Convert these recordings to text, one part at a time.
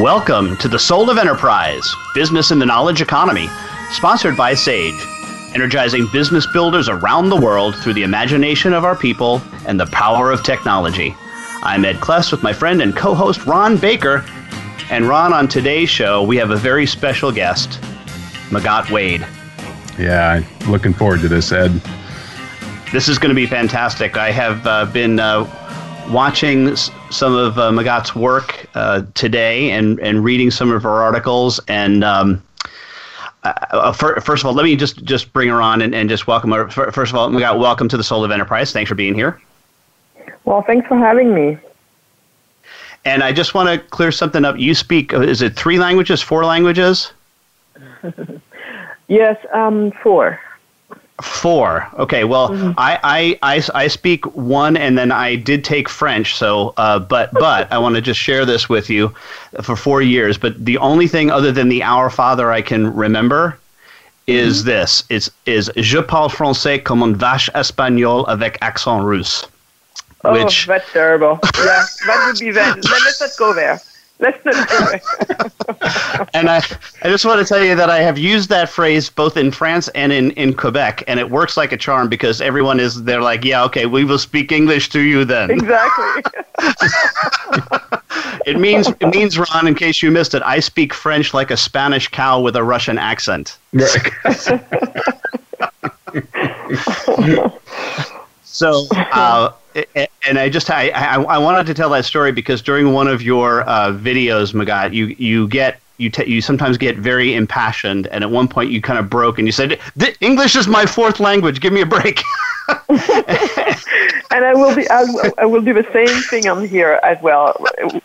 Welcome to the Soul of Enterprise Business in the Knowledge Economy, sponsored by SAGE, energizing business builders around the world through the imagination of our people and the power of technology. I'm Ed Kless with my friend and co host Ron Baker. And Ron, on today's show, we have a very special guest, Magatte Wade. Yeah, looking forward to this, Ed. This is going to be fantastic. I have uh, been uh, watching some of uh, Magatte's work uh, today and, and reading some of her articles. And um, uh, uh first of all, let me just, just bring her on and, and just welcome her. First of all, Magatte, welcome to the Soul of Enterprise. Thanks for being here. Well, thanks for having me. And I just want to clear something up. You speak, uh, is it three languages, four languages? yes, um, four. Four. Okay. Well, mm-hmm. I, I, I, I speak one, and then I did take French. So, uh, but but I want to just share this with you for four years. But the only thing other than the Our Father I can remember is mm-hmm. this: it's is Je parle français comme un vache espagnol avec accent russe. Oh, which, that's terrible. Yeah, that would be that. Let's not go there. Let's not do it. and I, I just want to tell you that I have used that phrase both in France and in, in Quebec, and it works like a charm because everyone is, they're like, yeah, okay, we will speak English to you then. Exactly. it means, it means, Ron, in case you missed it, I speak French like a Spanish cow with a Russian accent. Right. so, uh, and I just I, I, I wanted to tell that story because during one of your uh, videos, Magatte, you you get you t- you sometimes get very impassioned, and at one point you kind of broke and you said, "English is my fourth language. Give me a break." and I will be I'll, I will do the same thing on here as well.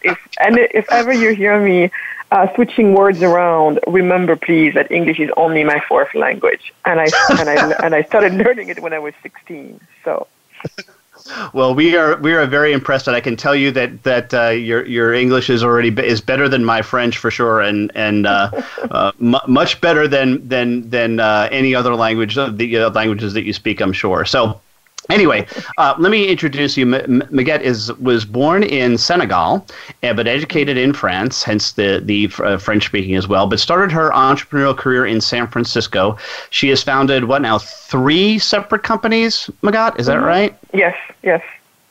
If and if ever you hear me uh, switching words around, remember please that English is only my fourth language, and I and I and I started learning it when I was sixteen. So. Well, we are we are very impressed, and I can tell you that that uh, your your English is already be, is better than my French for sure, and and uh, uh, m- much better than than than uh, any other language the uh, languages that you speak. I'm sure. So. Anyway, uh, let me introduce you. M- Magatte is was born in Senegal, uh, but educated in France, hence the the uh, French speaking as well. But started her entrepreneurial career in San Francisco. She has founded what now three separate companies. Magatte, is that mm-hmm. right? Yes. Yes.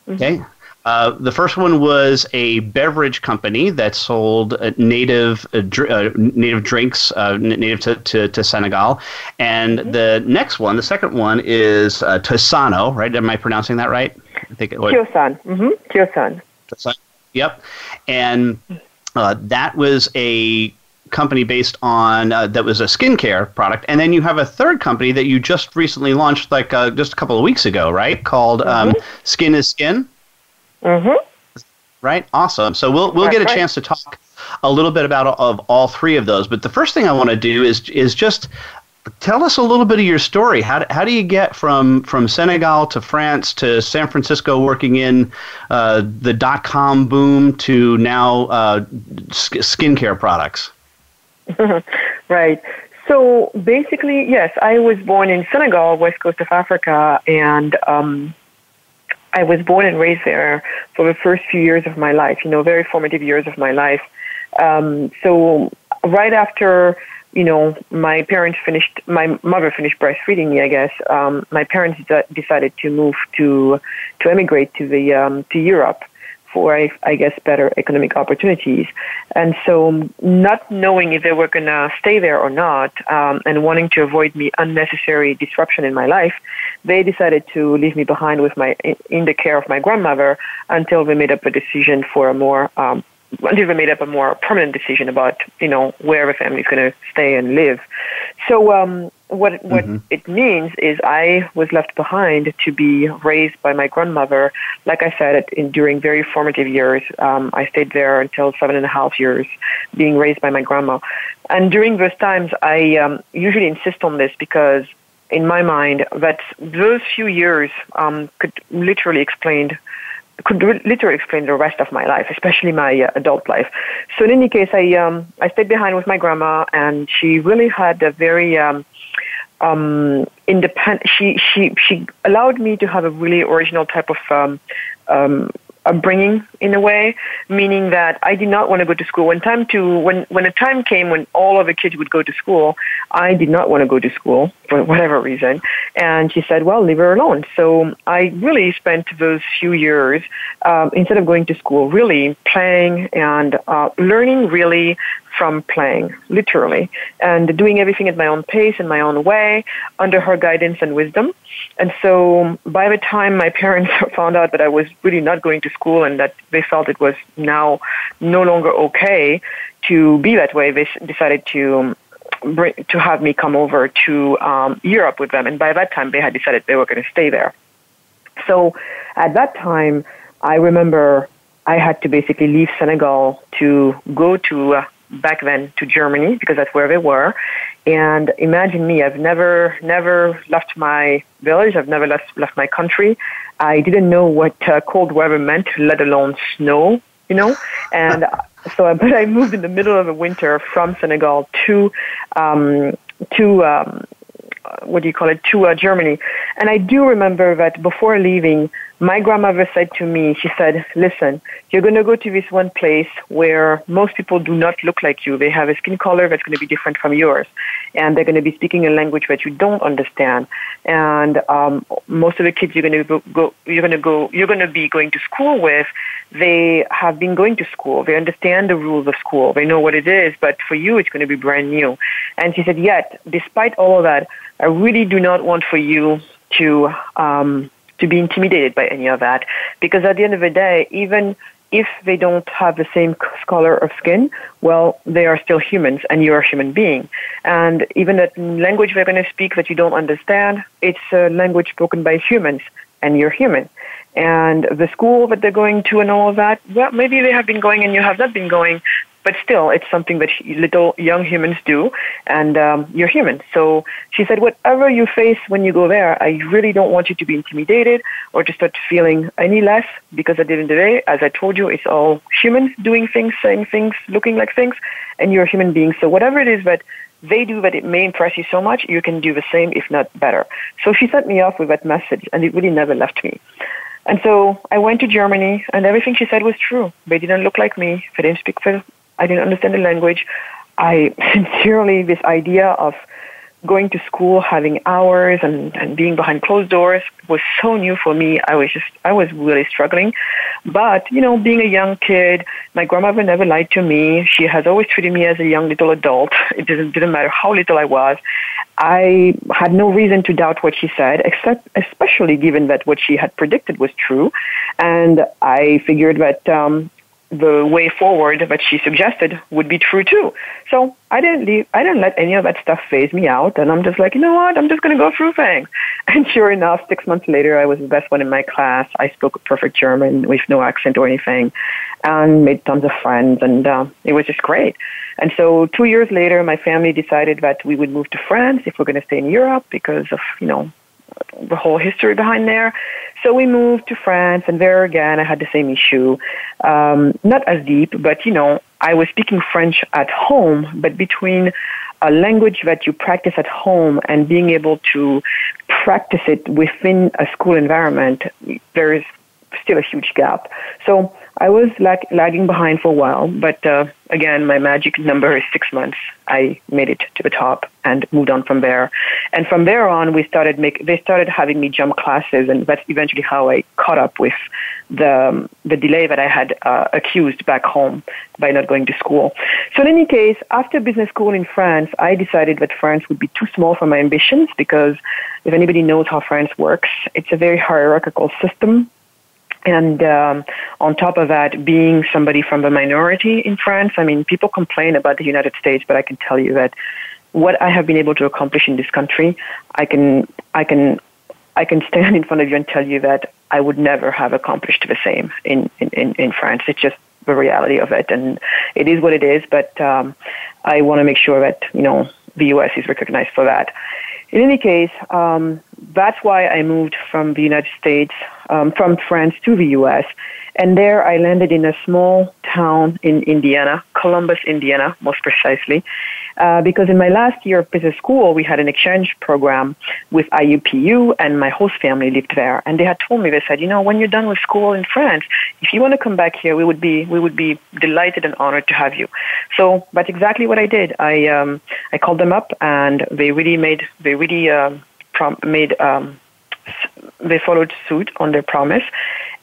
Mm-hmm. Okay. Uh, the first one was a beverage company that sold uh, native uh, dr- uh, native drinks uh, native to, to, to, Senegal, and mm-hmm. the next one, the second one, is uh, Tosano. Right? Am I pronouncing that right? I think it was Tiossan. Mm-hmm. Yep, and that was a company based on uh, that was a skincare product, and then you have a third company that you just recently launched, like uh, just a couple of weeks ago, right? Called um, mm-hmm. Skin is Skin. Mm-hmm. Right. Awesome. So we'll we'll That's get a right. chance to talk a little bit about of all three of those. But the first thing I want to do is is just tell us a little bit of your story. How, how do you get from, from Senegal to France to San Francisco working in uh, the dot com boom to now uh, skincare products? right. So basically, yes, I was born in Senegal, west coast of Africa, and um, I was born and raised there for the first few years of my life, you know, very formative years of my life. Um, so right after, you know, my parents finished, my mother finished breastfeeding me, I guess, um, my parents d- decided to move to, to emigrate to the, um, to Europe for, I, guess, better economic opportunities. And so, not knowing if they were going to stay there or not, um, and wanting to avoid me unnecessary disruption in my life, they decided to leave me behind with my in the care of my grandmother until they made up a decision for a more um, until they made up a more permanent decision about you know where the family is going to stay and live. So um, what what mm-hmm. it means is I was left behind to be raised by my grandmother. Like I said, in, during very formative years, um, I stayed there until seven and a half years, being raised by my grandma. And during those times, I um, usually insist on this because, in my mind, that those few years um, could literally explain could literally explain the rest of my life, especially my uh, adult life. So in any case, I um, I stayed behind with my grandma, and she really had a very um, um, independent. She she she allowed me to have a really original type of um, um, upbringing in a way, meaning that I did not want to go to school. When time to when when a time came when all of the kids would go to school, I did not want to go to school for whatever reason. And she said, "Well, leave her alone." So I really spent those few years um, instead of going to school, really playing and uh, learning really from playing, literally, and doing everything at my own pace and my own way, under her guidance and wisdom. And so by the time my parents found out that I was really not going to school and that they felt it was now no longer okay to be that way, they decided to bring, to have me come over to um, Europe with them. And by that time, they had decided they were going to stay there. So at that time, I remember I had to basically leave Senegal to go to uh, back then to Germany because that's where they were. And imagine me, I've never, never left my village. I've never left, left my country. I didn't know what uh, cold weather meant, let alone snow, you know? And so, but I moved in the middle of the winter from Senegal to, um, to, um, what do you call it, to uh, Germany. And I do remember that before leaving, my grandmother said to me, she said, listen, you're going to go to this one place where most people do not look like you. They have a skin color that's going to be different from yours. And they're going to be speaking a language that you don't understand. And um, most of the kids you're going to go, go you're going to go, you're going to be going to school with, they have been going to school. They understand the rules of school. They know what it is. But for you, it's going to be brand new. And she said, yet, despite all of that, I really do not want for you to, um, to be intimidated by any of that. Because at the end of the day, even if they don't have the same color of skin, well, they are still humans and you're a human being. And even that language they're going to speak that you don't understand, it's a language spoken by humans and you're human. And the school that they're going to and all of that, well, maybe they have been going and you have not been going, but still, it's something that little young humans do, and um, you're human. So she said, whatever you face when you go there, I really don't want you to be intimidated or to start feeling any less, because at the end of the day, as I told you, it's all humans doing things, saying things, looking like things, and you're a human being. So whatever it is that they do that it may impress you so much, you can do the same, if not better. So she sent me off with that message, and it really never left me. And so I went to Germany, and everything she said was true. They didn't look like me. They didn't speak I didn't understand the language. I sincerely, this idea of going to school, having hours and, and being behind closed doors was so new for me. I was just, I was really struggling. But, you know, being a young kid, my grandmother never lied to me. She has always treated me as a young little adult. It didn't, didn't matter how little I was. I had no reason to doubt what she said, except, especially given that what she had predicted was true. And I figured that, um, the way forward that she suggested would be true too. So I didn't leave, I didn't let any of that stuff phase me out. And I'm just like, you know what? I'm just going to go through things. And sure enough, six months later, I was the best one in my class. I spoke perfect German with no accent or anything and made tons of friends. And uh, it was just great. And so two years later, my family decided that we would move to France if we're going to stay in Europe because of, you know, the whole history behind there. So we moved to France, and there again, I had the same issue. Um, not as deep, but you know, I was speaking French at home, but between a language that you practice at home and being able to practice it within a school environment, there is still a huge gap. So I was lag- lagging behind for a while, but uh, again, my magic number is six months. I made it to the top and moved on from there. And from there on, we started make they started having me jump classes, and that's eventually how I caught up with the um, the delay that I had uh, accused back home by not going to school. So in any case, after business school in France, I decided that France would be too small for my ambitions because if anybody knows how France works, it's a very hierarchical system and um, on top of that, being somebody from the minority in France, I mean, people complain about the United States, but I can tell you that what I have been able to accomplish in this country, I can I can I can stand in front of you and tell you that I would never have accomplished the same in in, in, France. It's just the reality of it, and it is what it is. But um, I want to make sure that you know the U.S. is recognized for that. In any case, um, that's why I moved from the United States, um, from France to the U.S. And there I landed in a small town in Indiana, Columbus, Indiana, most precisely, uh, because in my last year of business school, we had an exchange program with IUPU, and my host family lived there. And they had told me, they said, you know, when you're done with school in France, if you want to come back here, we would be we would be delighted and honored to have you. So that's exactly what I did. I um, I called them up, and they really made they really uh, prom- made um, they followed suit on their promise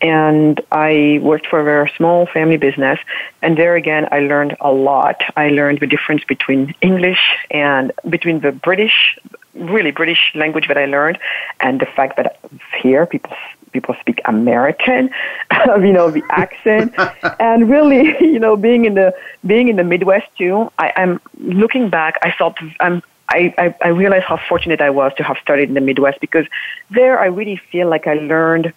and I worked for a very small family business. And there again, I learned a lot. I learned the difference between English and between the British, really British language that I learned, and the fact that here people people speak American, you know, the accent, and really, you know, being in the being in the Midwest too. I, I'm looking back. I felt I'm I, I, I realized how fortunate I was to have studied in the Midwest because there I really feel like I learned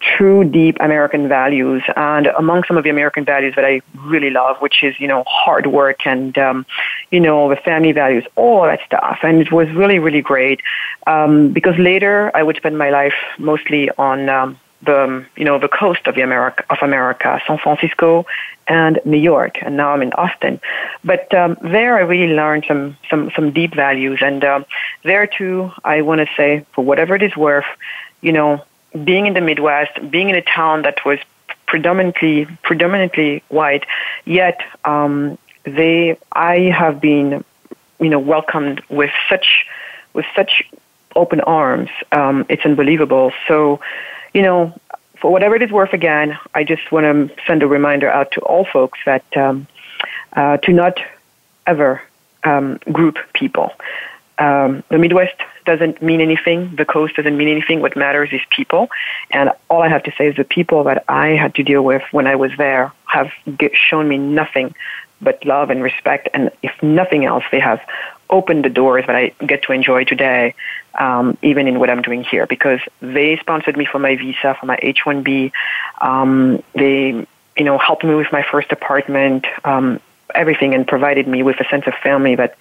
true deep American values and among some of the American values that I really love, which is, you know, hard work and, um, you know, the family values, all that stuff. And it was really, really great. Um, because later I would spend my life mostly on, um, the, you know, the coast of the America, of America, San Francisco and New York. And now I'm in Austin. But, um, there I really learned some, some, some deep values. And, um, there too, I want to say, for whatever it is worth, you know, being in the Midwest, being in a town that was predominantly predominantly white, yet um, they I have been you know welcomed with such with such open arms. Um, it's unbelievable. So you know for whatever it is worth, again, I just want to send a reminder out to all folks that um, uh, to not ever um, group people. Um, the Midwest doesn't mean anything. The coast doesn't mean anything. What matters is people. And all I have to say is the people that I had to deal with when I was there have shown me nothing but love and respect. And if nothing else, they have opened the doors that I get to enjoy today, um, even in what I'm doing here, because they sponsored me for my visa, for my H-1B. Um, they, you know, helped me with my first apartment, um, everything, and provided me with a sense of family that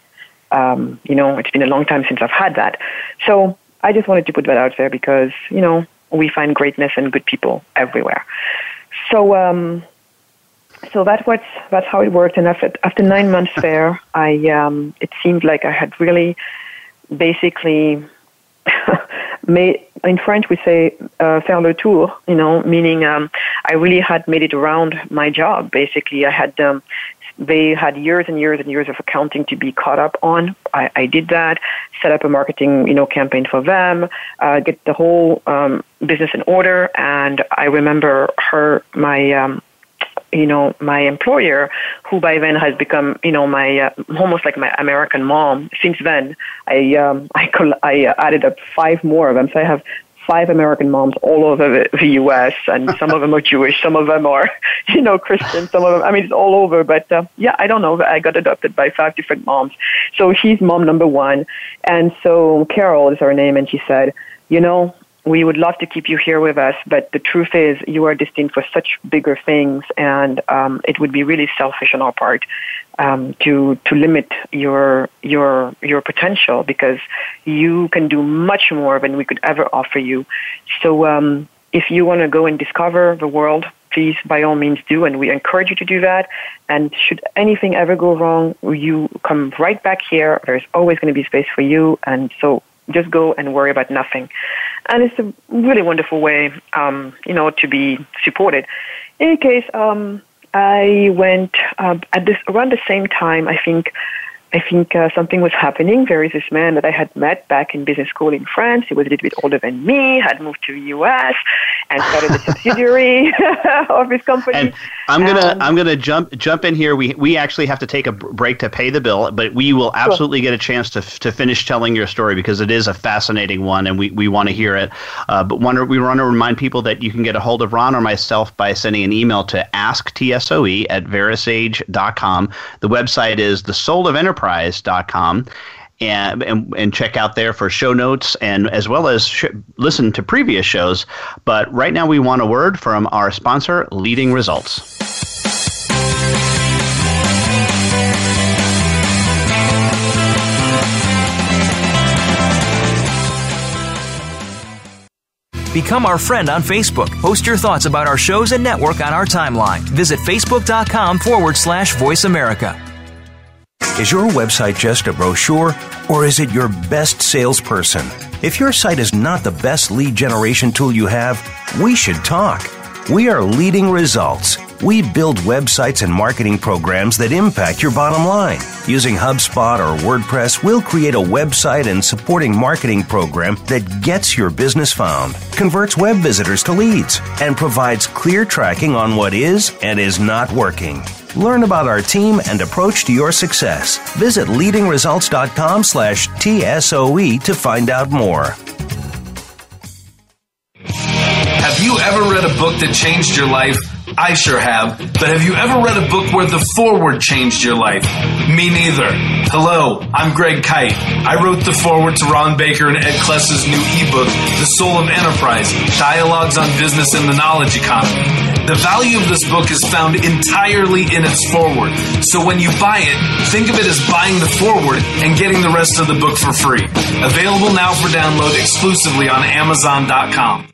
um, you know, it's been a long time since I've had that. So I just wanted to put that out there because, you know, we find greatness and good people everywhere. So, um, so that was that's how it worked. And after after nine months there, I um, it seemed like I had really, basically, made in French we say uh, faire le tour. You know, meaning um, I really had made it around my job. Basically, I had um, they had years and years and years of accounting to be caught up on. I, I did that, set up a marketing, you know, campaign for them, uh, get the whole um, business in order. And I remember her, my, um, you know, my employer, who by then has become, you know, my uh, almost like my American mom. Since then, I um, I, I added up five more of them. So I have five American moms all over the, U.S. and some of them are Jewish, some of them are, you know, Christian, some of them. I mean, it's all over. But uh, yeah, I don't know. I got adopted by five different moms. So she's mom number one, and so Carol is her name, and she said, you know, we would love to keep you here with us, but the truth is you are destined for such bigger things, and um, it would be really selfish on our part um, to to limit your your your potential because you can do much more than we could ever offer you. So um, if you want to go and discover the world, please by all means do, and we encourage you to do that. And should anything ever go wrong, you come right back here. There's always going to be space for you, and so just go and worry about nothing. And it's a really wonderful way, um, you know, to be supported. In any case, um, I went uh, at this around the same time. I think I think uh, something was happening. There is this man that I had met back in business school in France. He was a little bit older than me, had moved to the U.S. and started a subsidiary of his company. And I'm gonna um, I'm gonna jump jump in here. We we actually have to take a break to pay the bill, but we will absolutely sure. get a chance to to finish telling your story because it is a fascinating one, and we, we want to hear it. Uh, but one, we want to remind people that you can get a hold of Ron or myself by sending an email to asktsoe at verasage.com. The website is the soul of enterprise enterprise.com. and, and, and check out there for show notes and as well as sh- listen to previous shows. But right now, we want a word from our sponsor, Leading Results. Become our friend on Facebook. Post your thoughts about our shows and network on our timeline. Visit facebook.com forward slash voice America. Is your website just a brochure or is it your best salesperson? If your site is not the best lead generation tool you have, we should talk. We are leading results. We build websites and marketing programs that impact your bottom line. Using HubSpot or WordPress, we'll create a website and supporting marketing program that gets your business found, converts web visitors to leads, and provides clear tracking on what is and is not working. Learn about our team and approach to your success. Visit leadingresults.com slash TSOE to find out more. Have you ever read a book that changed your life? I sure have. But have you ever read a book where the foreword changed your life? Me neither. Hello, I'm Greg Kyte. I wrote the foreword to Ron Baker and Ed Kless's new ebook, The Soul of Enterprise Dialogues on Business and the Knowledge Economy. The value of this book is found entirely in its foreword. So when you buy it, think of it as buying the foreword and getting the rest of the book for free. Available now for download exclusively on Amazon.com.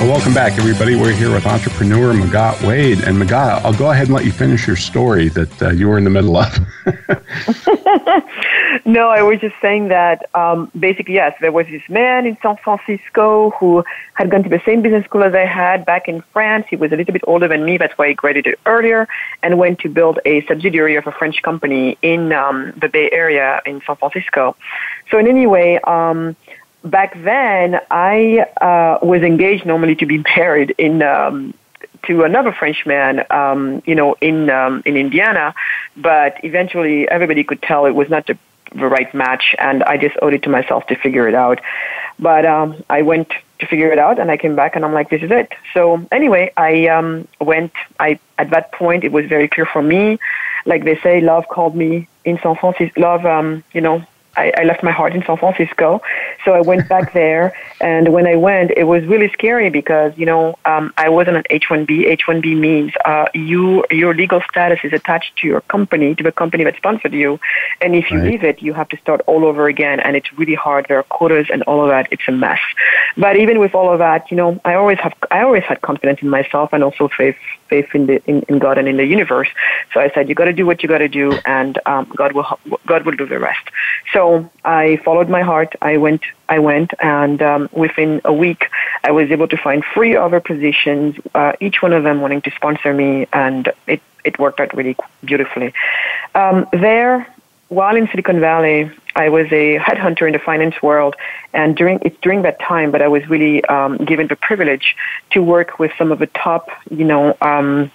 Well, welcome back, everybody. We're here with entrepreneur Magatte Wade. And Magatte, I'll go ahead and let you finish your story that uh, you were in the middle of. no, I was just saying that um, basically, yes, there was this man in San Francisco who had gone to the same business school as I had back in France. He was a little bit older than me, that's why he graduated earlier, and went to build a subsidiary of a French company in um, the Bay Area in San Francisco. So, in any way, um, back then, I uh, was engaged normally to be married in um, to another Frenchman, um, you know, in um, in Indiana, but eventually everybody could tell it was not the, the right match, and I just owed it to myself to figure it out. But um, I went to figure it out, and I came back, and I'm like, this is it. So anyway, I um, went. I at that point, it was very clear for me. Like they say, love called me in San Francisco. Love, um, you know, I, I left my heart in San Francisco. So I went back there. And when I went, it was really scary because, you know, um, I wasn't an H-1B. H-1B means uh, you, your legal status is attached to your company, to the company that sponsored you. And if you right. leave it, you have to start all over again. And it's really hard. There are quotas and all of that. It's a mess. But even with all of that, you know, I always have, I always had confidence in myself and also faith, faith in the, in, in God and in the universe. So I said, you got to do what you got to do and um, God will, God will do the rest. So I followed my heart. I went, I went, and um, within a week, I was able to find three other positions, uh, each one of them wanting to sponsor me, and it it worked out really beautifully. Um, there, while in Silicon Valley, I was a headhunter in the finance world, and during it's during that time, but I was really um, given the privilege to work with some of the top, you know. Um,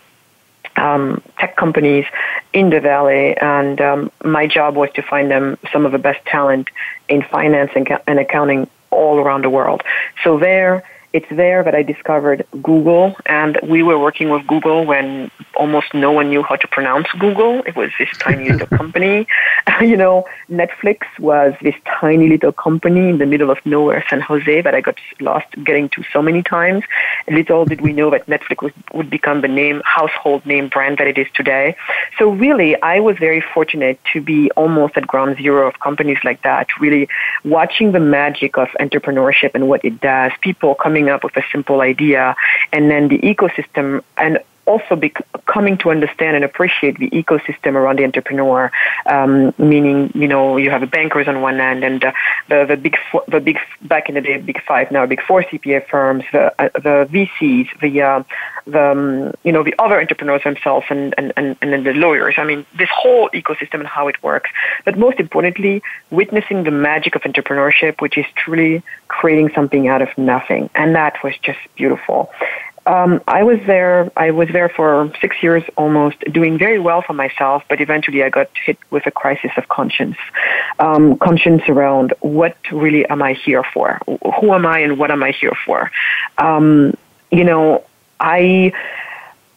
um, tech companies in the valley, and um, my job was to find them some of the best talent in finance and, and accounting all around the world. So there, it's there that I discovered Google, and we were working with Google when almost no one knew how to pronounce Google. It was this tiny little company. you know, Netflix was this tiny little company in the middle of nowhere, San Jose, that I got lost getting to so many times. Little did we know that Netflix would, would become the name, household name brand that it is today. So really, I was very fortunate to be almost at ground zero of companies like that, really watching the magic of entrepreneurship and what it does. People coming coming up with a simple idea, and then the ecosystem and also be coming to understand and appreciate the ecosystem around the entrepreneur. Um, meaning, you know, you have the bankers on one end and uh, the the big four, the big back in the day big five now big four CPA firms, the uh, the VCs, the uh, the um, you know the other entrepreneurs themselves, and and and and then the lawyers. I mean, this whole ecosystem and how it works. But most importantly, witnessing the magic of entrepreneurship, which is truly creating something out of nothing, and that was just beautiful. Um, I was there. I was there for six years almost, doing very well for myself. But eventually, I got hit with a crisis of conscience. Um, conscience around what really am I here for? Who am I, and what am I here for? Um, you know, I.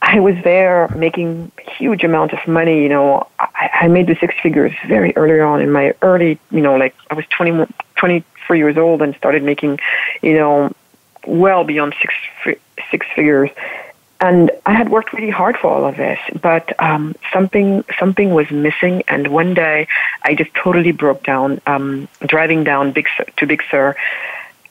I was there making huge amount of money. You know, I, I made the six figures very early on in my early, you know, like I was 20, 23 years old and started making, you know, well beyond six six figures. And I had worked really hard for all of this, but um, something something was missing. And one day, I just totally broke down, um, driving down Big Sur, to Big Sur.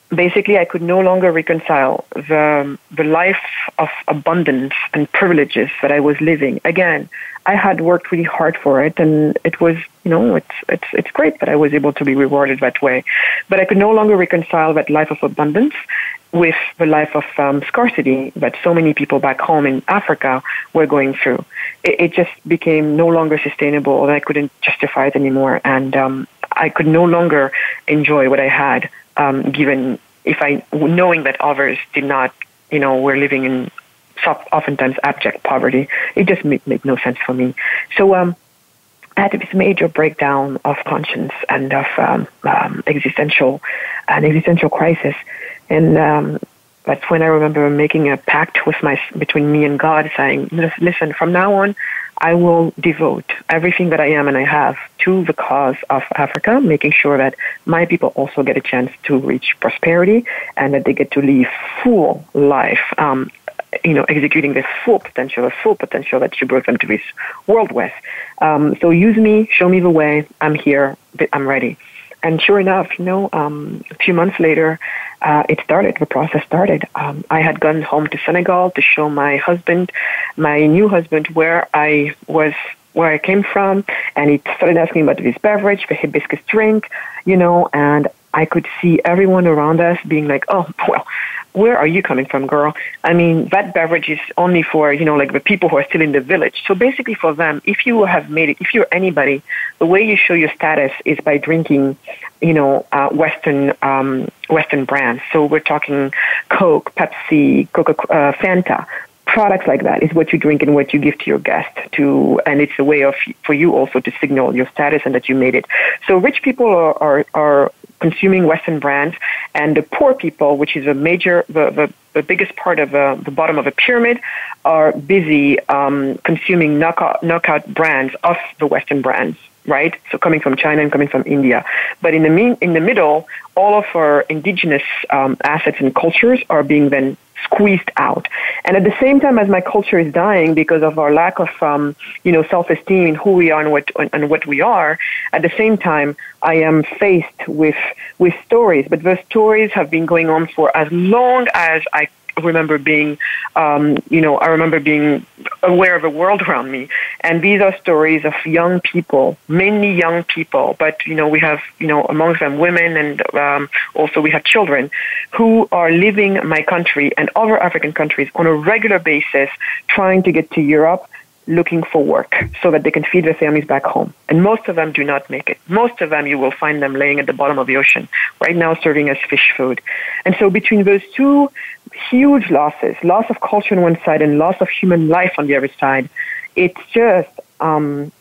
Basically, I could no longer reconcile the the life of abundance and privileges that I was living. Again, I had worked really hard for it, and it was, you know, it's it's it's great that I was able to be rewarded that way. But I could no longer reconcile that life of abundance with the life of um, scarcity that so many people back home in Africa were going through. It, it just became no longer sustainable, and I couldn't justify it anymore. And um, I could no longer enjoy what I had, um, given if I knowing that others did not, you know, were living in oftentimes abject poverty. It just made, made no sense for me. So. Um, I had this major breakdown of conscience and of um, um, existential, an existential crisis. And um, that's when I remember making a pact with my between me and God, saying, "Listen, from now on, I will devote everything that I am and I have to the cause of Africa, making sure that my people also get a chance to reach prosperity and that they get to live full life." Um, you know, executing this full potential, the full potential that you brought them to this world with. Um, so use me, show me the way. I'm here. I'm ready. And sure enough, you know, um, a few months later, uh, it started. The process started. Um, I had gone home to Senegal to show my husband, my new husband, where I was, where I came from, and he started asking about this beverage, the hibiscus drink, you know, and I could see everyone around us being like, "Oh, well, where are you coming from, girl? I mean, that beverage is only for, you know, like the people who are still in the village. So basically for them, if you have made it, if you're anybody, the way you show your status is by drinking, you know, uh, Western, um, Western brands. So we're talking Coke, Pepsi, Coca, uh, Fanta, products like that is what you drink and what you give to your guest to and it's a way of for you also to signal your status and that you made it so rich people are are, are consuming Western brands, and the poor people, which is a major, the, the, the biggest part of uh, the bottom of a pyramid, are busy um, consuming knockout, knockout brands of the Western brands right? So coming from China and coming from India. But in the mean, in the middle, all of our indigenous um, assets and cultures are being then squeezed out. And at the same time as my culture is dying because of our lack of, um, you know, self-esteem in who we are and what, and what we are, at the same time, I am faced with, with stories. But those stories have been going on for as long as I remember being, um, you know, I remember being aware of the world around me. And these are stories of young people, mainly young people, but, you know, we have, you know, amongst them women and um, also we have children who are leaving my country and other African countries on a regular basis trying to get to Europe looking for work so that they can feed their families back home. And most of them do not make it. Most of them, you will find them laying at the bottom of the ocean, right now serving as fish food. And so between those two huge losses, loss of culture on one side and loss of human life on the other side, it's just, um,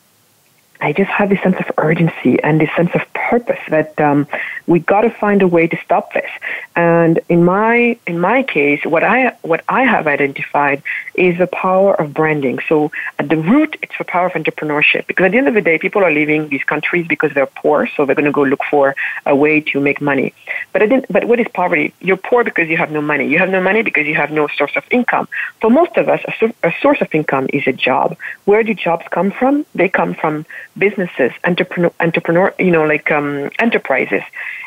I just have this sense of urgency and this sense of purpose that um, we got to find a way to stop this. And in my in my case, what I what I have identified is the power of branding. So at the root, it's the power of entrepreneurship. Because at the end of the day, people are leaving these countries because they're poor, so they're going to go look for a way to make money. But I didn't, but what is poverty? You're poor because you have no money. You have no money because you have no source of income. For most of us, a, a source of income is a job. Where do jobs come from? They come from businesses, entrepreneur, entrepreneur you know, like um, enterprises.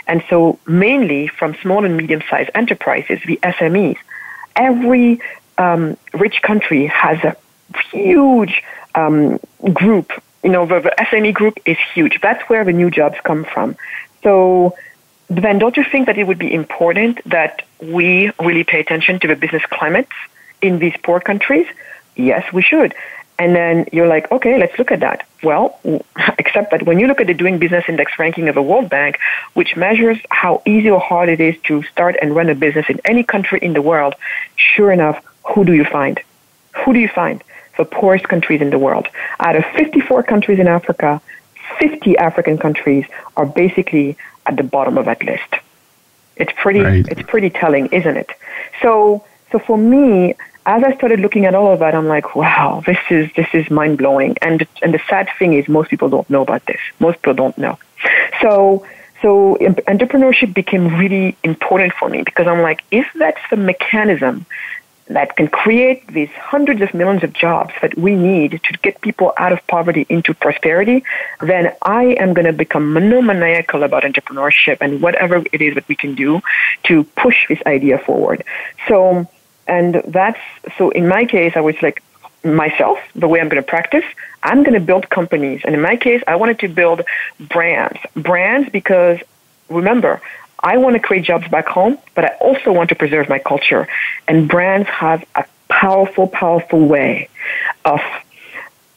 And so mainly from small and medium-sized enterprises, the SMEs. Every um, rich country has a huge um, group. You know, the, the SME group is huge. That's where the new jobs come from. So then don't you think that it would be important that we really pay attention to the business climates in these poor countries? Yes, we should. And then you're like, okay, let's look at that. Well, except that when you look at the Doing Business Index ranking of the World Bank, which measures how easy or hard it is to start and run a business in any country in the world, sure enough, who do you find? Who do you find? The poorest countries in the world. Out of 54 countries in Africa, 50 African countries are basically at the bottom of that list. It's pretty, right. it's pretty telling, isn't it? So, so for me, as I started looking at all of that, I'm like, wow, this is this is mind blowing. And and the sad thing is, most people don't know about this. Most people don't know. So so entrepreneurship became really important for me because I'm like, if that's the mechanism that can create these hundreds of millions of jobs that we need to get people out of poverty into prosperity, then I am going to become monomaniacal about entrepreneurship and whatever it is that we can do to push this idea forward. So, and that's, so in my case, I was like, myself, the way I'm going to practice, I'm going to build companies. And in my case, I wanted to build brands. Brands because remember, I want to create jobs back home, but I also want to preserve my culture. And brands have a powerful, powerful way of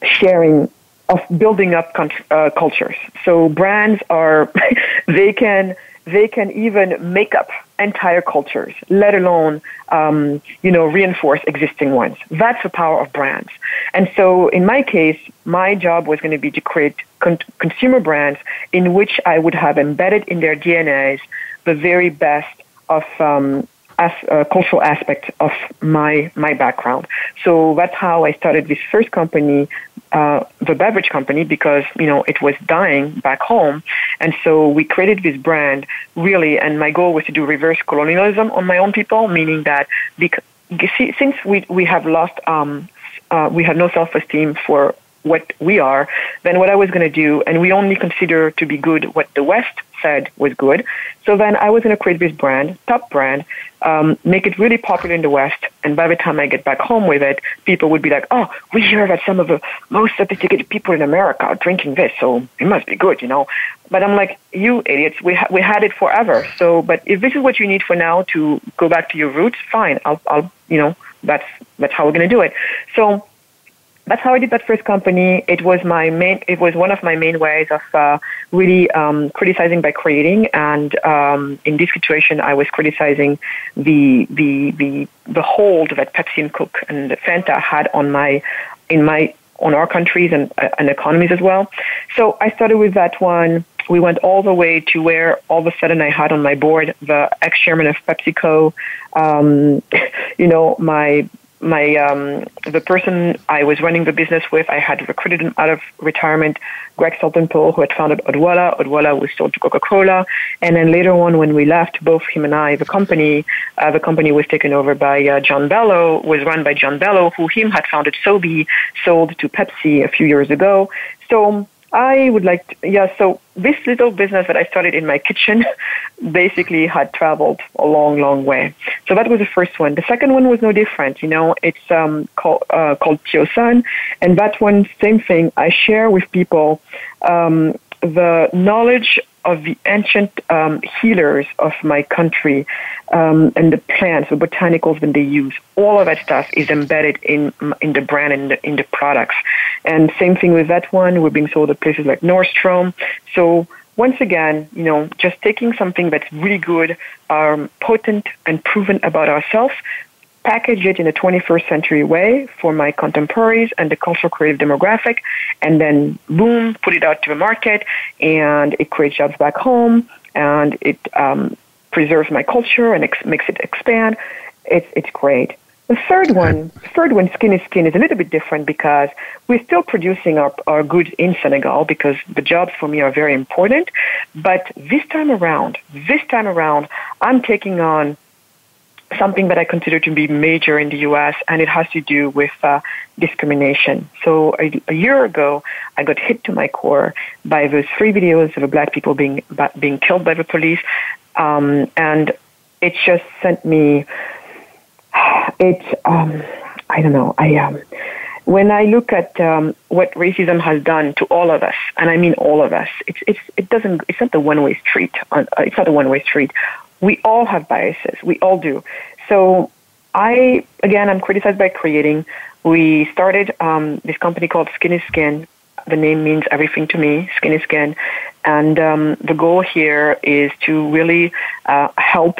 sharing, of building up uh, cultures. So brands are, they can, they can even make up entire cultures, let alone, um, you know, reinforce existing ones. That's the power of brands. And so in my case, my job was going to be to create con- consumer brands in which I would have embedded in their DNAs the very best of um, as a cultural aspect of my my background. So that's how I started this first company, uh, the beverage company, because you know it was dying back home, and so we created this brand really. And my goal was to do reverse colonialism on my own people, meaning that because, since we we have lost um, uh, we have no self esteem for what we are, then what I was going to do, and we only consider to be good what the West said was good. So then I was going to create this brand, top brand, um, make it really popular in the West, and by the time I get back home with it, people would be like, "Oh, we hear that some of the most sophisticated people in America are drinking this, so it must be good," you know. But I'm like, "You idiots, we ha- we had it forever." So, but if this is what you need for now to go back to your roots, fine. I'll, I'll, you know, that's that's how we're going to do it. So that's how I did that first company. It was my main. It was one of my main ways of uh, really um, criticizing by creating. And um, in this situation, I was criticizing the the the the hold that Pepsi and Coke and Fanta had on my in my on our countries and uh, and economies as well. So I started with that one. We went all the way to where all of a sudden I had on my board the ex-chairman of PepsiCo, um, you know, my my um, the person I was running the business with, I had recruited him out of retirement, Greg Steltenpohl, who had founded Odwalla. Odwalla was sold to Coca-Cola, and then later on, when we left, both him and I, the company, uh, the company was taken over by uh, John Bello, was run by John Bello, who him had founded SoBe, sold to Pepsi a few years ago. So I would like to, yeah, so this little business that I started in my kitchen basically had traveled a long, long way. So that was the first one. The second one was no different. You know, it's um, called, uh, called Tiossan, and that one, same thing. I share with people um, the knowledge of the ancient um, healers of my country um, and the plants, the botanicals that they use. All of that stuff is embedded in in the brand and in the, in the products. And same thing with that one. We're being sold at places like Nordstrom. So once again, you know, just taking something that's really good, um, potent, and proven about ourselves, package it in a 21st century way for my contemporaries and the cultural creative demographic, and then boom, put it out to the market, and it creates jobs back home, and it um, preserves my culture and ex- makes it expand. It's it's great. The third one, third one, Skin is Skin, is a little bit different because we're still producing our, our goods in Senegal because the jobs for me are very important. But this time around, this time around, I'm taking on something that I consider to be major in the U.S., and it has to do with uh, discrimination. So a, a, year ago, I got hit to my core by those three videos of black people being being killed by the police, um, and it just sent me. It um, I don't know. I um, when I look at um, what racism has done to all of us, and I mean all of us, it's it's it doesn't it's not the one way street. Uh, it's not a one way street. We all have biases. We all do. So I again, I'm criticized by creating. We started um, this company called Skin Skin. The name means everything to me. Skin Skin, and um, the goal here is to really uh, help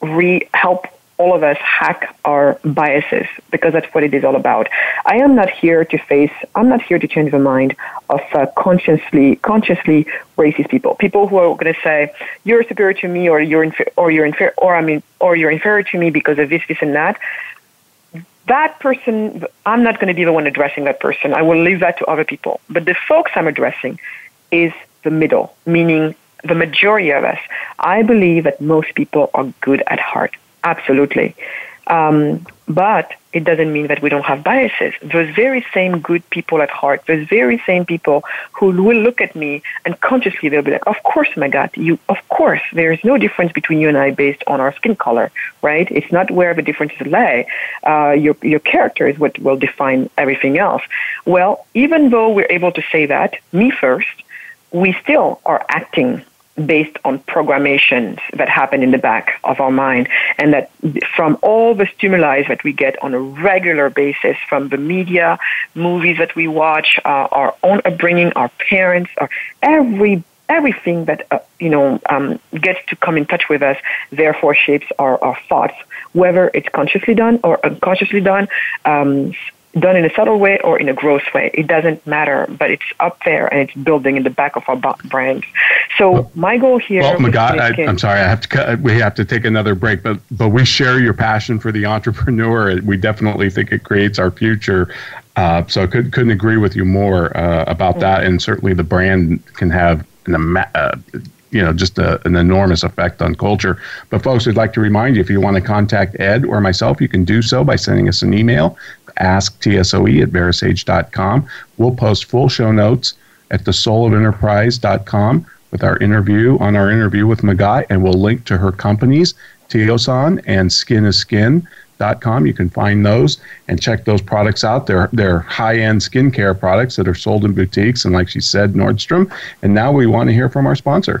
re help all of us hack our biases because that's what it is all about. I am not here to face, I'm not here to change the mind of uh, consciously, consciously racist people. People who are going to say, you're superior to me or you're, infer- or you're inferior, or I mean, or you're inferior to me because of this, this and that. That person, I'm not going to be the one addressing that person. I will leave that to other people. But the folks I'm addressing is the middle, meaning the majority of us. I believe that most people are good at heart absolutely. Um, but it doesn't mean that we don't have biases. Those very same good people at heart, those very same people who will look at me and consciously they'll be like, "Of course, my God, you. Of course, there is no difference between you and I based on our skin color, right? It's not where the differences lay. Uh, your your character is what will define everything else. Well, even though we're able to say that, me first, we still are acting based on programations that happen in the back of our mind and that from all the stimuli that we get on a regular basis from the media movies that we watch uh, our own upbringing our parents our every everything that uh, you know um, gets to come in touch with us therefore shapes our, our thoughts whether it's consciously done or unconsciously done um, done in a subtle way or in a gross way. It doesn't matter, but it's up there and it's building in the back of our brains. So my goal here. Well, Magatte, I, am sorry, I have to. Cut, we have to take another break, but but we share your passion for the entrepreneur. We definitely think it creates our future. Uh, so I could, couldn't agree with you more uh, about mm-hmm. that, and certainly the brand can have an uh, you know just a, an enormous effect on culture. But folks, I'd like to remind you if you want to contact Ed or myself, you can do so by sending us an email asktsoe at verasage.com. We'll post full show notes at thesoulofenterprise.com with our interview on our interview with Magatte, and we'll link to her companies, Tiossan and Skin is Skin. Com. You can find those and check those products out. They're, they're high end skincare products that are sold in boutiques and, like she said, Nordstrom. And now we want to hear from our sponsor.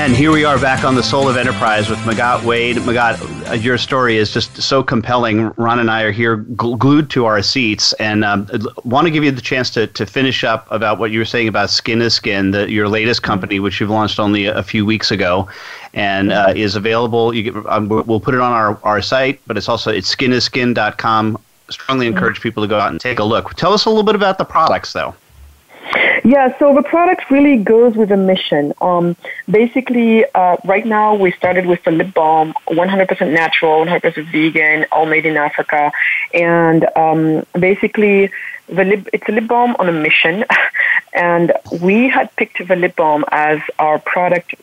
And here we are back on the Soul of Enterprise with Magatte Wade. Magatte, uh, your story is just so compelling. Ron and I are here glued to our seats, and um, want to give you the chance to, to finish up about what you were saying about Skin is Skin, the, your latest company, which you've launched only a, few weeks ago, and uh, is available. You get, um, we'll put it on our, our site, but it's also it's skiniskin.com. Strongly encourage people to go out and take a look. Tell us a little bit about the products, though. Yeah, so the product really goes with a mission. Um, basically, uh, right now we started with the lip balm, 100% natural, 100% vegan, all made in Africa, and um, basically the lip, it's a lip balm on a mission, and we had picked the lip balm as our product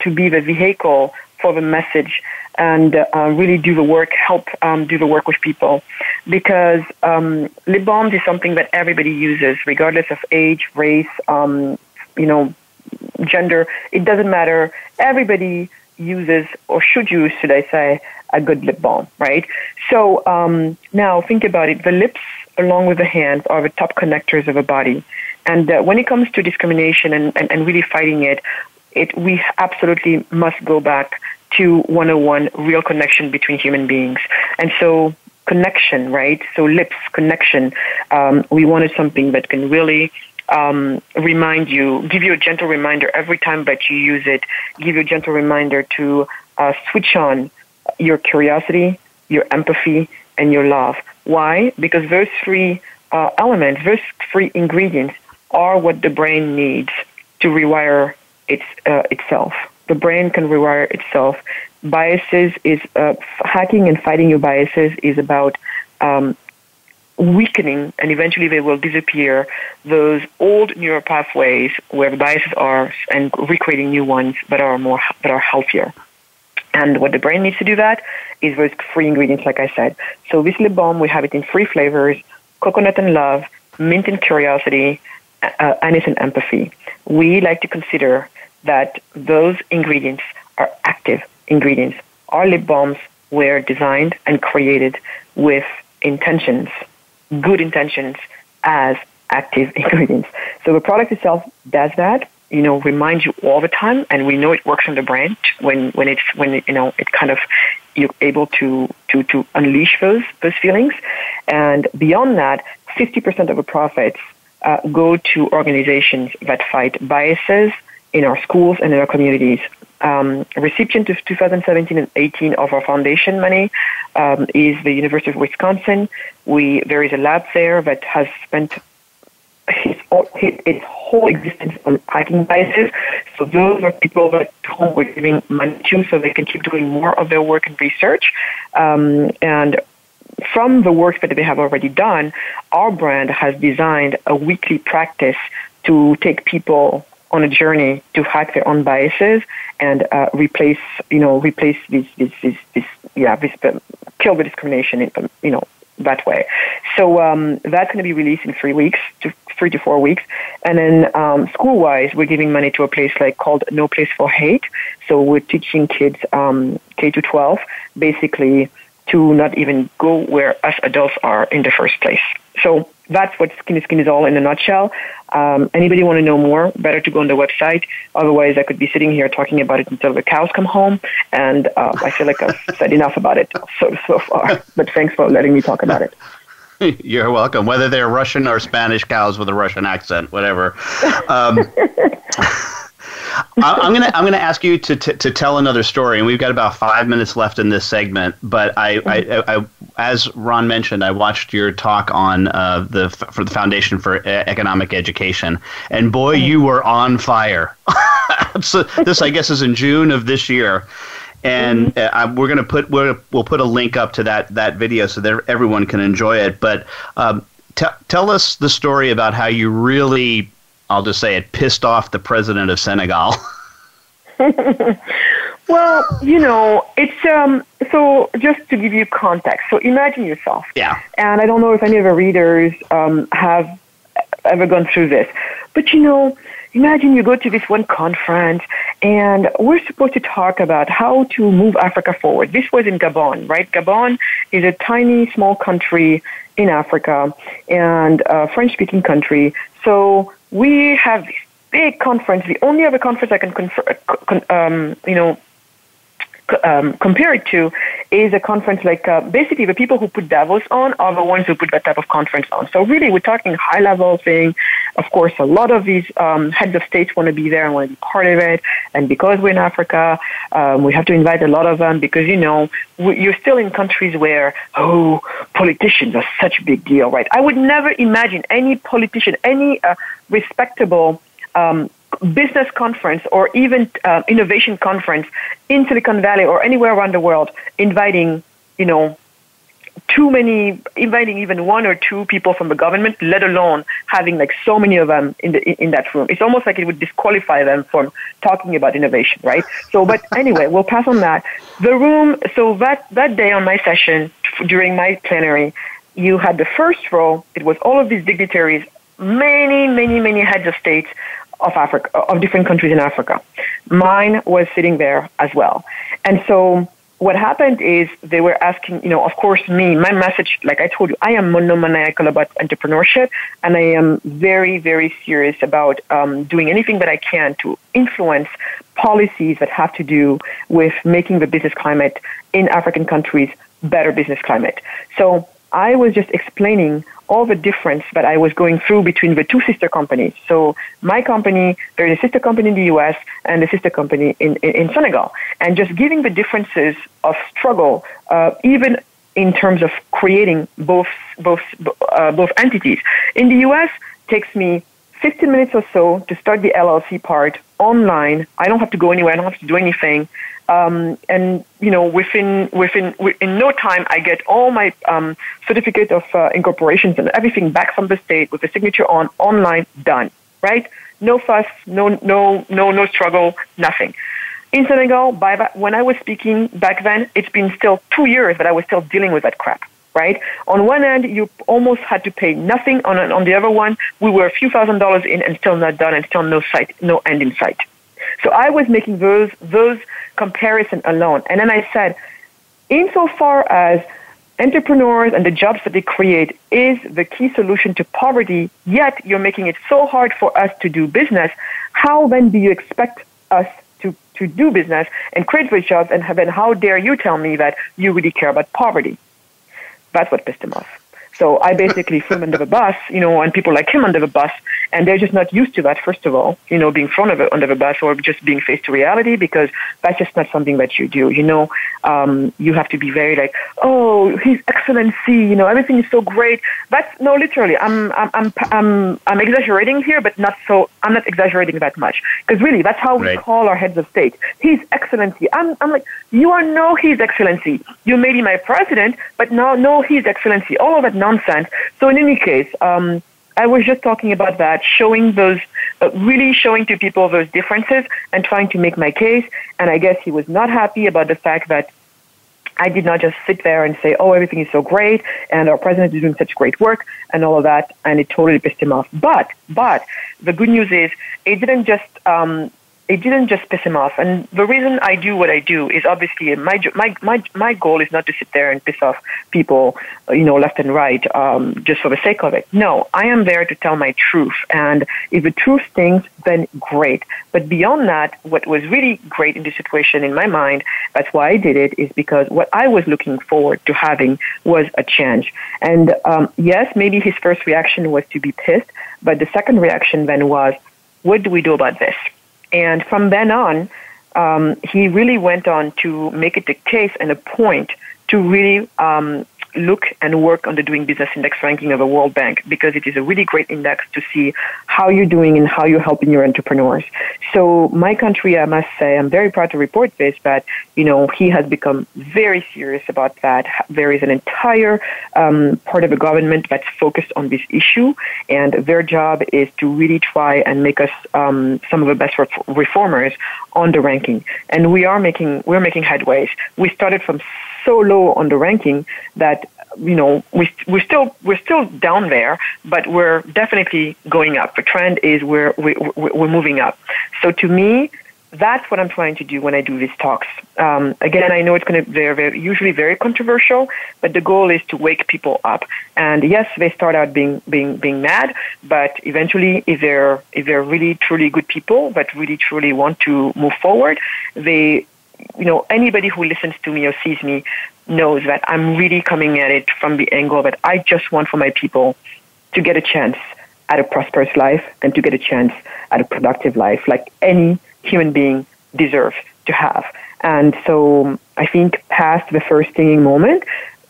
to be the vehicle for the message and uh, really do the work, help um, do the work with people. Because um, lip balms is something that everybody uses, regardless of age, race, um, you know, gender. It doesn't matter. Everybody uses, or should use, should I say, a good lip balm, right? So um, now think about it. The lips, along with the hands, are the top connectors of a body. And uh, when it comes to discrimination and, and, and really fighting it, it, we absolutely must go back to 101 real connection between human beings. And so connection, right? So lips, connection. Um, we wanted something that can really um, remind you, give you a gentle reminder every time that you use it, give you a gentle reminder to uh, switch on your curiosity, your empathy, and your love. Why? Because those three uh, elements, those three ingredients are what the brain needs to rewire its, uh, itself the brain can rewire itself. Biases is uh, hacking and fighting your biases is about um, weakening, and eventually they will disappear. Those old neural pathways where the biases are, and recreating new ones that are more that are healthier. And what the brain needs to do that is those free ingredients, like I said. So this lip balm, we have it in three flavors: coconut and love, mint and curiosity, uh, anise and empathy. We like to consider that those ingredients are active ingredients. Our lip balms were designed and created with intentions, good intentions, as active ingredients. So the product itself does that. You know, reminds you all the time, and we know it works on the brain when when it's when you know it kind of you're able to to to unleash those those feelings. And beyond that, fifty percent of the profits uh, go to organizations that fight biases in our schools and in our communities. Um, recipient of 2017 and 18 of our foundation money um, is the University of Wisconsin. We there is a lab there that has spent his, his, its whole existence on hacking biases. So those are people that whom we're giving money to so they can keep doing more of their work and research. Um, and from the work that they have already done, our brand has designed a weekly practice to take people on a journey to hack their own biases and uh, replace, you know, replace this, this, this, this yeah, this, uh, kill the discrimination, in, um, you know, that way. So um, that's going to be released in three weeks, to three to four weeks. And then um, school-wise, we're giving money to a place like called No Place for Hate. So we're teaching kids um, K to 12 basically to not even go where us adults are in the first place. So that's what Skin Skin is all in a nutshell. Um, anybody want to know more? Better to go on the website. Otherwise, I could be sitting here talking about it until the cows come home, and uh, I feel like I've said enough about it so so far. But thanks for letting me talk about it. You're welcome. Whether they're Russian or Spanish cows with a Russian accent, whatever. Um, I'm gonna I'm gonna ask you to, to, to tell another story, and we've got about five minutes left in this segment. But I, I, I as Ron mentioned, I watched your talk on uh, the for the Foundation for Economic Education, and boy, you were on fire. so this, I guess, is in June of this year and uh, we're going to put we'll, we'll put a link up to that that video so that everyone can enjoy it. But um, t- tell us the story about how you really I'll just say it pissed off the president of Senegal. well, you know, it's um so just to give you context. So imagine yourself. Yeah. And I don't know if any of our readers um, have ever gone through this. But you know, imagine you go to this one conference and we're supposed to talk about how to move Africa forward. This was in Gabon, right? Gabon is a tiny, small country in Africa and a French speaking country. So we have this big conference, the only other conference I can confer, um, you know, um, compare it to is a conference like uh, basically the people who put Davos on are the ones who put that type of conference on. So really, we're talking high level thing. Of course, a lot of these um, heads of states want to be there and want to be part of it. And because we're in Africa, um, we have to invite a lot of them because you know we, you're still in countries where oh politicians are such a big deal, right? I would never imagine any politician, any uh, respectable um, business conference or even uh, innovation conference in Silicon Valley or anywhere around the world, inviting, you know, too many, inviting even one or two people from the government, let alone having like so many of them in the in that room. It's almost like it would disqualify them from talking about innovation, right? So, but anyway, we'll pass on that. The room. So that that day on my session during my plenary, you had the first row. It was all of these dignitaries, many, many, many heads of states of Africa, of different countries in Africa. Mine was sitting there as well. And so what happened is they were asking, you know, of course, me, my message, like I told you, I am monomaniacal about entrepreneurship, and I am very, very serious about um, doing anything that I can to influence policies that have to do with making the business climate in African countries better business climate. So I was just explaining all the difference that I was going through between the two sister companies. So my company, there is a sister company in the US and a sister company in, in, in Senegal. And just giving the differences of struggle, uh, even in terms of creating both, both, uh, both entities. In the US, takes me 15 minutes or so to start the LLC part online. I don't have to go anywhere. I don't have to do anything. Um, and you know, within within in no time, I get all my um, certificate of uh, incorporations and everything back from the state with a signature on online done. Right? No fuss, no no no no struggle, nothing. In Senegal, by when I was speaking back then, it's been still two years that I was still dealing with that crap. Right? On one end, you almost had to pay nothing. On on the other one, we were a few thousand dollars in and still not done, and still no sight, no end in sight. So I was making those those comparison alone, and then I said, insofar as entrepreneurs and the jobs that they create is the key solution to poverty, yet you're making it so hard for us to do business, how then do you expect us to, to do business and create those jobs? And then how dare you tell me that you really care about poverty? That's what pissed him off. So I basically threw him under the bus, you know, and people like him under the bus, and they're just not used to that. First of all, you know, being front thrown under the bus or just being faced to reality because that's just not something that you do. You know, um, you have to be very like, oh, His Excellency, you know, everything is so great. That's no, literally, I'm I'm I'm I'm, I'm exaggerating here, but not so. I'm not exaggerating that much because really, that's how we right. call our heads of state. His Excellency. I'm I'm like, you are no His Excellency. You may be my president, but no, no His Excellency. All of that nonsense. So in any case, um, I was just talking about that, showing those, uh, really showing to people those differences and trying to make my case. And I guess he was not happy about the fact that I did not just sit there and say, oh, everything is so great and our president is doing such great work and all of that. And it totally pissed him off. But, but the good news is it didn't just, um, it didn't just piss him off. And the reason I do what I do is obviously my my my my goal is not to sit there and piss off people, you know, left and right, um, just for the sake of it. No, I am there to tell my truth. And if the truth stings, then great. But beyond that, what was really great in this situation, in my mind, that's why I did it, is because what I was looking forward to having was a change. And um, yes, maybe his first reaction was to be pissed, but the second reaction then was, what do we do about this? And from then on, um, he really went on to make it a case and a point to really um, look and work on the Doing Business Index ranking of the World Bank because it is a really great index to see how you're doing and how you're helping your entrepreneurs. So my country, I must say, I'm very proud to report this, but you know, he has become very serious about that. There is an entire um, part of the government that's focused on this issue, and their job is to really try and make us um, some of the best reformers on the ranking. And we are making we're making headways. We started from so low on the ranking that you know, we we're still we're still down there, but we're definitely going up. The trend is we're we, we're moving up. So to me, that's what I'm trying to do when I do these talks. Um, again, I know it's going to be very, usually very controversial, but the goal is to wake people up. And yes, they start out being being being mad, but eventually, if they're if they're really truly good people that really truly want to move forward, they, you know, anybody who listens to me or sees me knows that I'm really coming at it from the angle that I just want for my people to get a chance at a prosperous life and to get a chance at a productive life, like any human being deserves to have. And so I think past the first stinging moment,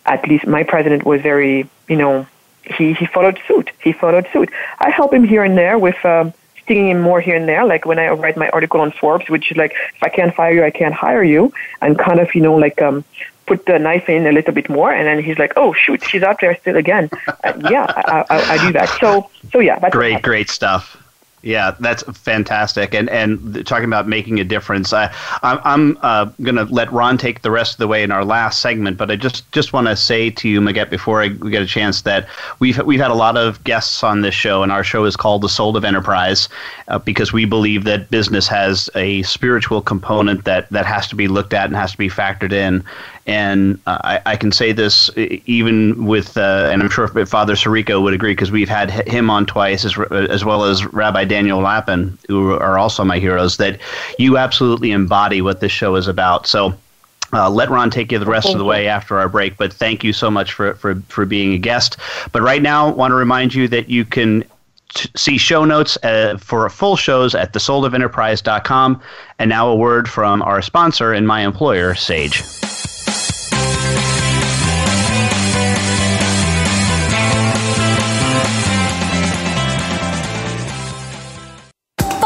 at least my president was very, you know, he, he followed suit. He followed suit. I help him here and there with um, stinging him more here and there, like when I write my article on Forbes, which is like, if I can't fire you, I can't hire you, and kind of, you know, like um, put the knife in a little bit more, and then he's like, "Oh shoot, she's out there still again." Uh, yeah, I, I, I, do that. So, so yeah, that's great, great stuff. Yeah, that's fantastic. And and talking about making a difference, I I'm uh, going to let Ron take the rest of the way in our last segment. But I just just want to say to you, Magatte, before I, we get a chance, that we've we've had a lot of guests on this show, and our show is called The Soul of Enterprise uh, because we believe that business has a spiritual component that that has to be looked at and has to be factored in. And uh, I, I, can say this even with, uh, and I'm sure Father Sirico would agree because we've had him on twice, as, as well as Rabbi Daniel Lapin, who are also my heroes, that you absolutely embody what this show is about. So uh, let Ron take you the rest of the way after our break, but thank you so much for, for, for being a guest. But right now, want to remind you that you can see show notes uh, for full shows at thesoulofenterprise.com. And now a word from our sponsor and my employer, Sage.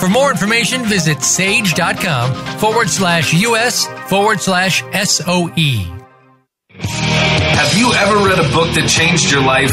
For more information, visit sage.com forward slash US forward slash SOE. Have you ever read a book that changed your life?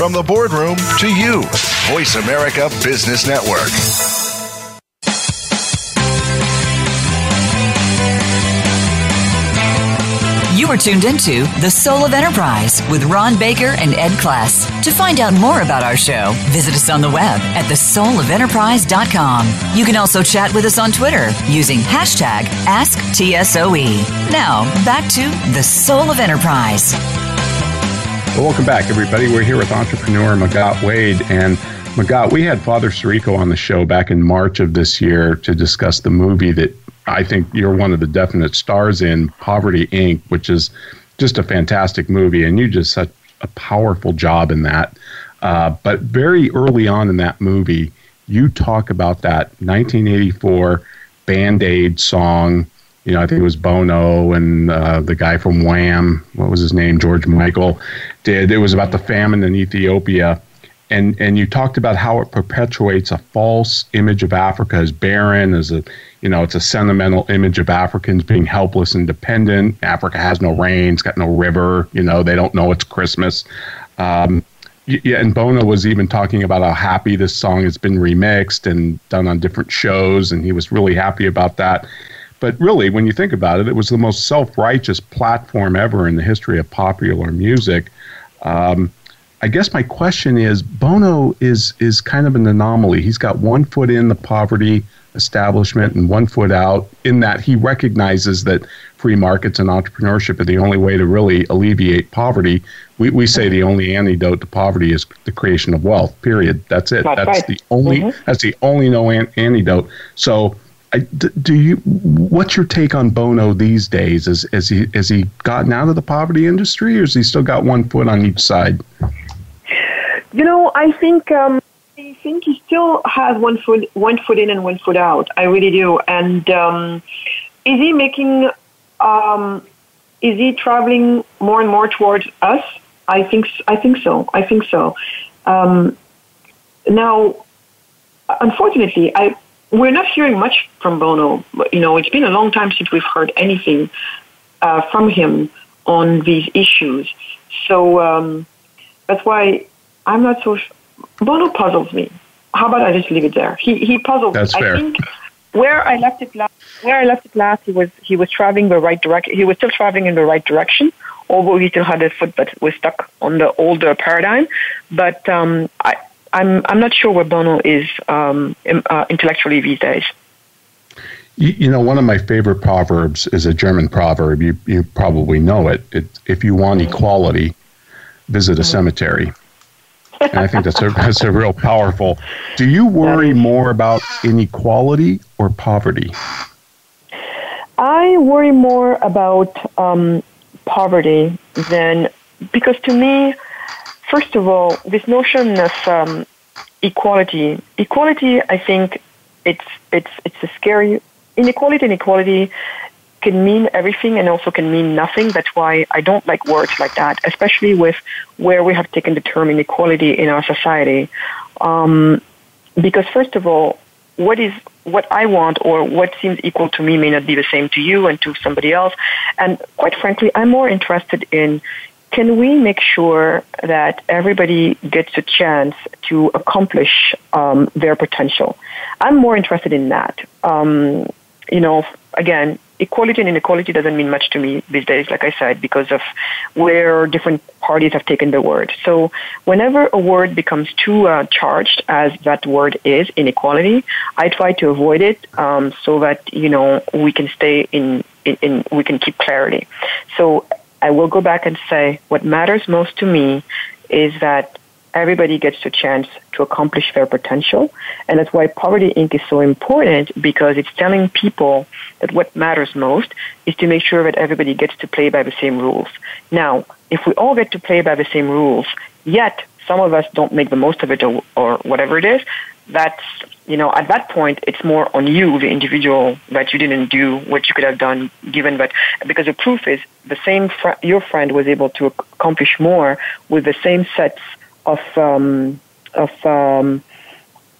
From the boardroom to you, Voice America Business Network. You are tuned into The Soul of Enterprise with Ron Baker and Ed Kless. To find out more about our show, visit us on the web at thesoulofenterprise.com. You can also chat with us on Twitter using hashtag AskTSOE. Now, back to The Soul of Enterprise. Well, welcome back, everybody. We're here with entrepreneur Magatte Wade. And Magatte, we had Father Sirico on the show back in March of this year to discuss the movie that I think you're one of the definite stars in, Poverty Inc., which is just a fantastic movie. And you just such a powerful job in that. Uh, but very early on in that movie, you talk about that 1984 Band Aid song you know, I think it was Bono and uh, the guy from Wham, what was his name, George Michael, did. It was about the famine in Ethiopia, and and you talked about how it perpetuates a false image of Africa as barren, as a you know, it's a sentimental image of Africans being helpless and dependent. Africa has no rain, it's got no river. You know, they don't know it's Christmas. Um, yeah, and Bono was even talking about how happy this song has been remixed and done on different shows, and he was really happy about that. But really, when you think about it, it was the most self righteous platform ever in the history of popular music. Um, I guess my question is Bono is is kind of an anomaly. He's got one foot in the poverty establishment and one foot out in that he recognizes that free markets and entrepreneurship are the only way to really alleviate poverty. We, we say the only antidote to poverty is the creation of wealth. Period. That's it. That's That's, right. the only. Mhm. That's the only no an- antidote. So, I, do you? What's your take on Bono these days? Is is he has he gotten out of the poverty industry, or has he still got one foot on each side? You know, I think um, I think he still has one foot one foot in and one foot out. I really do. And um, is he making? Um, is he traveling more and more towards us? I think I think so. I think so. Um, now, unfortunately, I we're not hearing much from Bono. You know, it's been a long time since we've heard anything uh, from him on these issues. So um, that's why I'm not so. Sh- Bono puzzles me. How about I just leave it there? He he puzzles. That's me. fair. I think where I left it last, where I left it last, he was he was traveling the right direction. He was still traveling in the right direction, although he still had a foot that was stuck on the older paradigm. But um, I. I'm I'm not sure where Bono is um, uh, intellectually these days. You, you know, one of my favorite proverbs is a German proverb. You you probably know it. it if you want equality, visit a cemetery. And I think that's a that's a real powerful. Do you worry more about inequality or poverty? I worry more about um, poverty than because to me, first of all, this notion of um, equality, equality, I think it's it's it's a scary inequality. and equality can mean everything and also can mean nothing. That's why I don't like words like that, especially with where we have taken the term inequality in our society. Um, because first of all, what is what I want or what seems equal to me may not be the same to you and to somebody else. And quite frankly, I'm more interested in can we make sure that everybody gets a chance to accomplish um, their potential? I'm more interested in that. Um, you know, again, equality and inequality doesn't mean much to me these days, like I said, because of where different parties have taken the word. So whenever a word becomes too uh, charged, as that word is, inequality, I try to avoid it um, so that, you know, we can stay in, in, in, we can keep clarity. So I will go back and say what matters most to me is that everybody gets a chance to accomplish their potential. And that's why Poverty Inc. is so important because it's telling people that what matters most is to make sure that everybody gets to play by the same rules. Now, if we all get to play by the same rules, yet some of us don't make the most of it or, or whatever it is, that's, you know, at that point, it's more on you, the individual, that you didn't do what you could have done given that, because the proof is the same, fr- your friend was able to accomplish more with the same sets of, um, of um,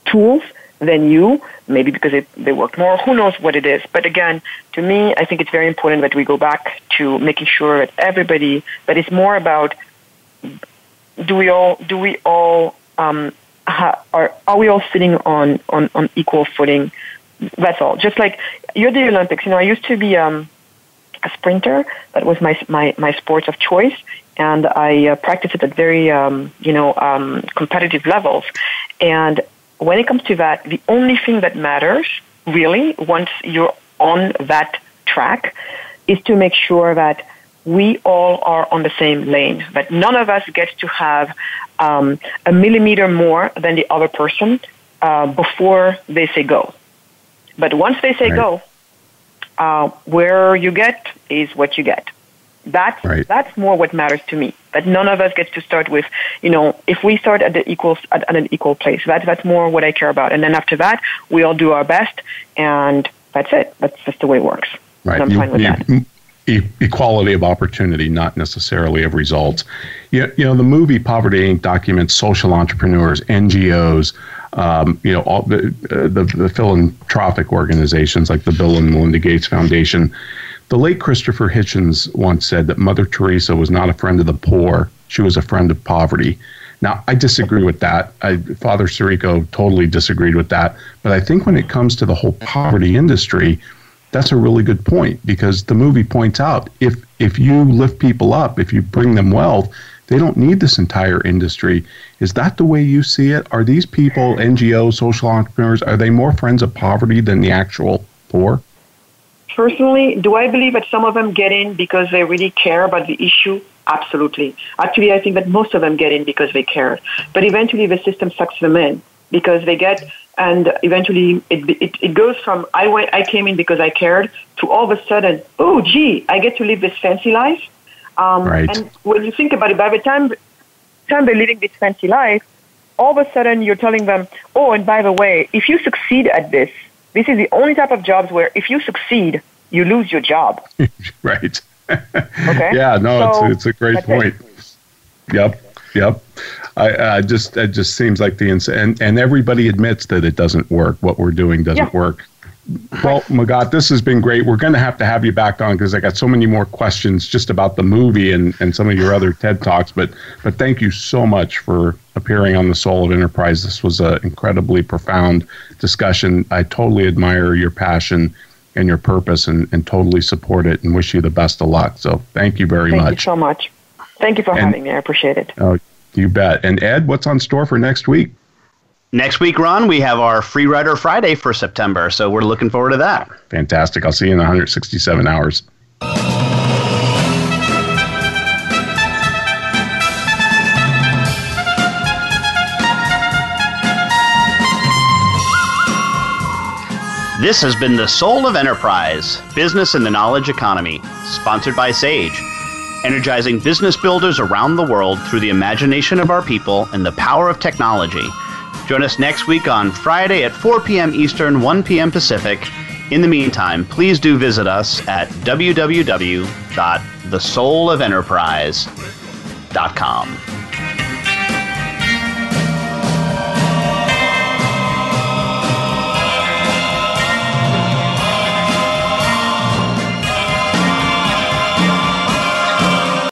tools than you, maybe because it, they work more, who knows what it is. But again, to me, I think it's very important that we go back to making sure that everybody, that it's more about do we all, do we all, um, ha, are, are we all sitting on, on, on equal footing? That's all. Just like you're the Olympics, you know, I used to be um, a sprinter. That was my, my, my sport of choice. And I uh, practiced it at very, um, you know, um, competitive levels. And when it comes to that, the only thing that matters, really, once you're on that track, is to make sure that we all are on the same lane, that none of us gets to have um, a millimeter more than the other person uh, before they say go. But once they say Right. go, uh, where you get is what you get. That's Right. that's more what matters to me. That none of us gets to start with, you know, if we start at the equal at, at an equal place. That's that's more what I care about. And then after that, we all do our best, and that's it. That's just the way it works. Right. And I'm You- fine with you- that. E- equality of opportunity, not necessarily of results. You, you know, the movie Poverty Inc. documents social entrepreneurs, NGOs, um, you know, all the, uh, the the philanthropic organizations like the Bill and Melinda Gates Foundation. The late Christopher Hitchens once said that Mother Teresa was not a friend of the poor; she was a friend of poverty. Now, I disagree with that. I, Father Sirico totally disagreed with that. But I think when it comes to the whole poverty industry, that's a really good point because the movie points out if if you lift people up, if you bring them wealth, they don't need this entire industry. Is that the way you see it? Are these people NGOs, social entrepreneurs, are they more friends of poverty than the actual poor? personally, do I believe that some of them get in because they really care about the issue? Absolutely. Actually, I think that most of them get in because they care. But eventually, the system sucks them in because they get, and eventually, it, it, it goes from I went, I came in because I cared to all of a sudden, oh, gee, I get to live this fancy life. Um, right. And when you think about it, by the time, time they're living this fancy life, all of a sudden you're telling them, oh, and by the way, if you succeed at this, this is the only type of jobs where if you succeed, you lose your job. right. Okay. yeah, no, So, it's, it's a great point. Yep, yep. I, I just it just seems like the ins- and and everybody admits that it doesn't work. What we're doing doesn't Yeah. work. Well, Magatte, this has been great. We're going to have to have you back on because I got so many more questions just about the movie and, and some of your other TED talks. But but thank you so much for appearing on the Soul of Enterprise. This was an incredibly profound discussion. I totally admire your passion and your purpose and, and totally support it and wish you the best of luck. So thank you very much. Thank you so much. Thank you for And- having me. I appreciate it. Oh, you bet. And Ed, what's on store for next week? Next week, Ron, we have our Free Rider Friday for September, so we're looking forward to that. Fantastic. I'll see you in 167 hours. This has been the Soul of Enterprise Business in the Knowledge Economy, sponsored by Sage, energizing business builders around the world through the imagination of our people and the power of technology. Join us next week on Friday at 4 p.m. Eastern, 1 p.m. Pacific. In the meantime, please do visit us at www.thesoulofenterprise.com.